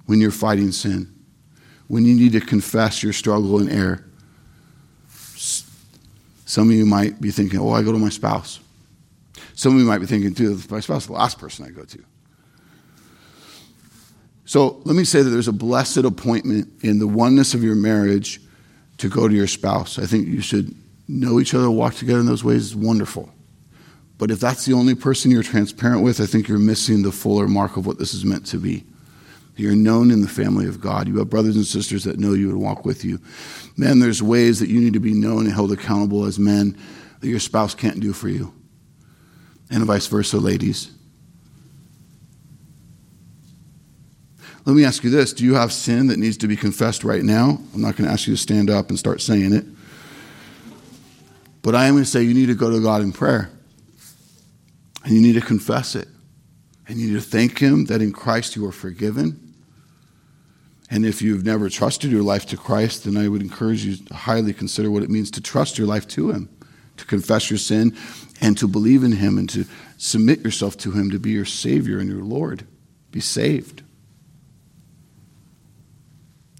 when you're fighting sin? When you need to confess your struggle and error? Some of you might be thinking, oh, I go to my spouse. Some of you might be thinking, too, my spouse is the last person I go to. So let me say that there's a blessed appointment in the oneness of your marriage to go to your spouse. I think you should know each other, walk together in those ways is wonderful. But if that's the only person you're transparent with, I think you're missing the fuller mark of what this is meant to be. You're known in the family of God. You have brothers and sisters that know you and walk with you. Men, there's ways that you need to be known and held accountable as men that your spouse can't do for you. And vice versa, ladies. Let me ask you this Do you have sin that needs to be confessed right now? I'm not going to ask you to stand up and start saying it. But I am going to say you need to go to God in prayer. And you need to confess it. And you need to thank Him that in Christ you are forgiven. And if you've never trusted your life to Christ, then I would encourage you to highly consider what it means to trust your life to Him, to confess your sin, and to believe in Him, and to submit yourself to Him to be your Savior and your Lord. Be saved.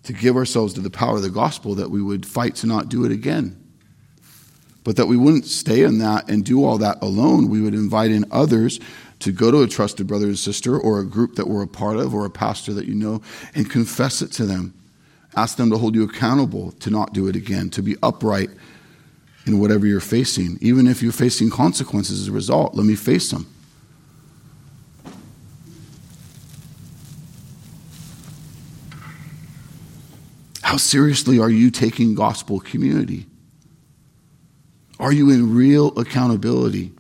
To give ourselves to the power of the gospel that we would fight to not do it again but that we wouldn't stay in that and do all that alone. We would invite in others to go to a trusted brother or sister or a group that we're a part of or a pastor that you know and confess it to them. Ask them to hold you accountable to not do it again, to be upright in whatever you're facing. Even if you're facing consequences as a result, let me face them. How seriously are you taking gospel community? Are you in real accountability?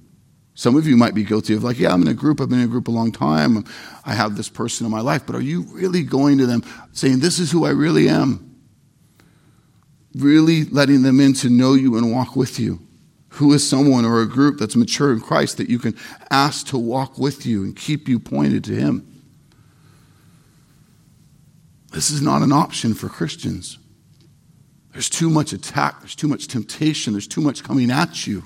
Some of you might be guilty of, like, yeah, I'm in a group, I've been in a group a long time, I have this person in my life, but are you really going to them saying, this is who I really am? Really letting them in to know you and walk with you? Who is someone or a group that's mature in Christ that you can ask to walk with you and keep you pointed to Him? This is not an option for Christians. There's too much attack, there's too much temptation, there's too much coming at you.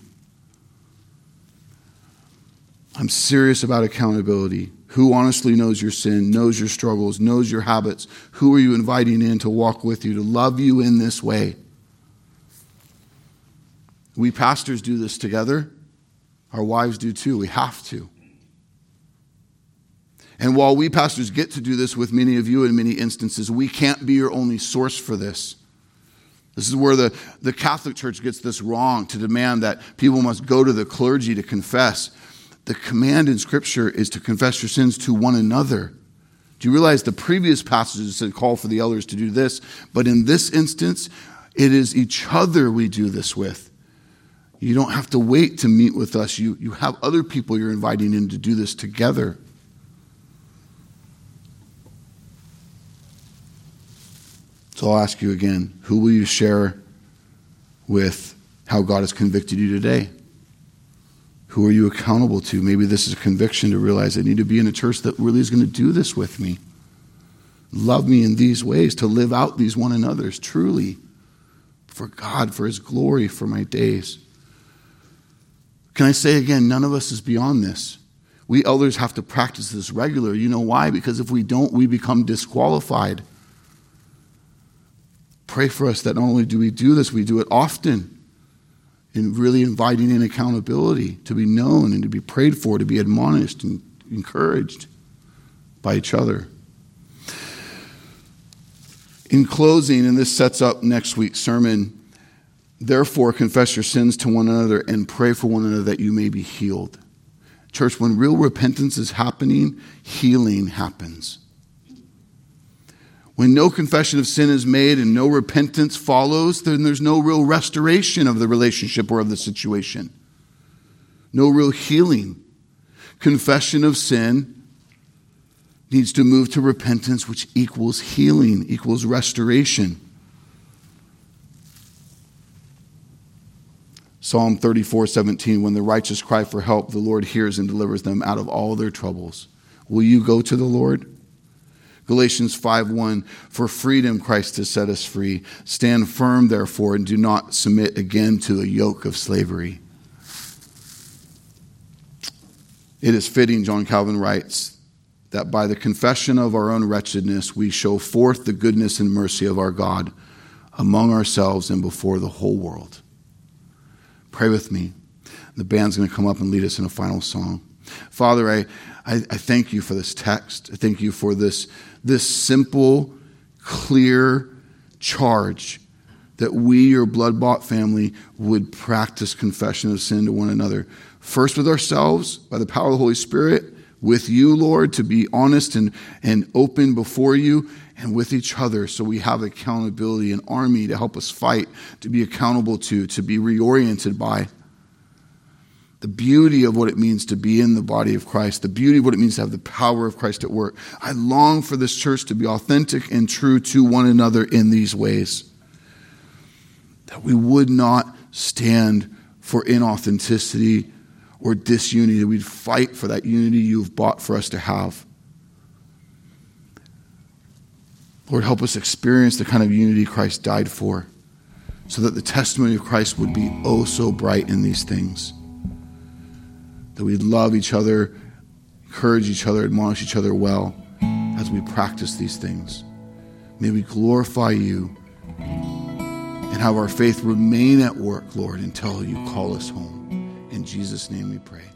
I'm serious about accountability. Who honestly knows your sin, knows your struggles, knows your habits? Who are you inviting in to walk with you, to love you in this way? We pastors do this together. Our wives do too. We have to. And while we pastors get to do this with many of you in many instances, we can't be your only source for this. This is where the, the Catholic Church gets this wrong to demand that people must go to the clergy to confess. The command in Scripture is to confess your sins to one another. Do you realize the previous passages said call for the elders to do this? But in this instance, it is each other we do this with. You don't have to wait to meet with us. You, you have other people you're inviting in to do this together. So I'll ask you again who will you share with how God has convicted you today? Who are you accountable to? Maybe this is a conviction to realize I need to be in a church that really is going to do this with me. Love me in these ways, to live out these one another's truly for God, for His glory, for my days. Can I say again, none of us is beyond this. We elders have to practice this regular. You know why? Because if we don't, we become disqualified. Pray for us that not only do we do this, we do it often in really inviting in accountability to be known and to be prayed for, to be admonished and encouraged by each other. In closing, and this sets up next week's sermon, therefore confess your sins to one another and pray for one another that you may be healed. Church, when real repentance is happening, healing happens. When no confession of sin is made and no repentance follows, then there's no real restoration of the relationship or of the situation. No real healing. Confession of sin needs to move to repentance, which equals healing, equals restoration. Psalm 34 17, when the righteous cry for help, the Lord hears and delivers them out of all their troubles. Will you go to the Lord? Galatians 5:1 For freedom Christ has set us free. Stand firm therefore and do not submit again to a yoke of slavery. It is fitting John Calvin writes that by the confession of our own wretchedness we show forth the goodness and mercy of our God among ourselves and before the whole world. Pray with me. The band's going to come up and lead us in a final song. Father, I, I, I thank you for this text. I thank you for this this simple, clear charge that we, your blood bought family, would practice confession of sin to one another. First with ourselves, by the power of the Holy Spirit, with you, Lord, to be honest and, and open before you, and with each other so we have accountability, an army to help us fight, to be accountable to, to be reoriented by the beauty of what it means to be in the body of Christ, the beauty of what it means to have the power of Christ at work. I long for this church to be authentic and true to one another in these ways. That we would not stand for inauthenticity or disunity, that we'd fight for that unity you've bought for us to have. Lord, help us experience the kind of unity Christ died for, so that the testimony of Christ would be oh so bright in these things that we love each other, encourage each other, admonish each other well as we practice these things. May we glorify you and have our faith remain at work, Lord, until you call us home. In Jesus' name we pray.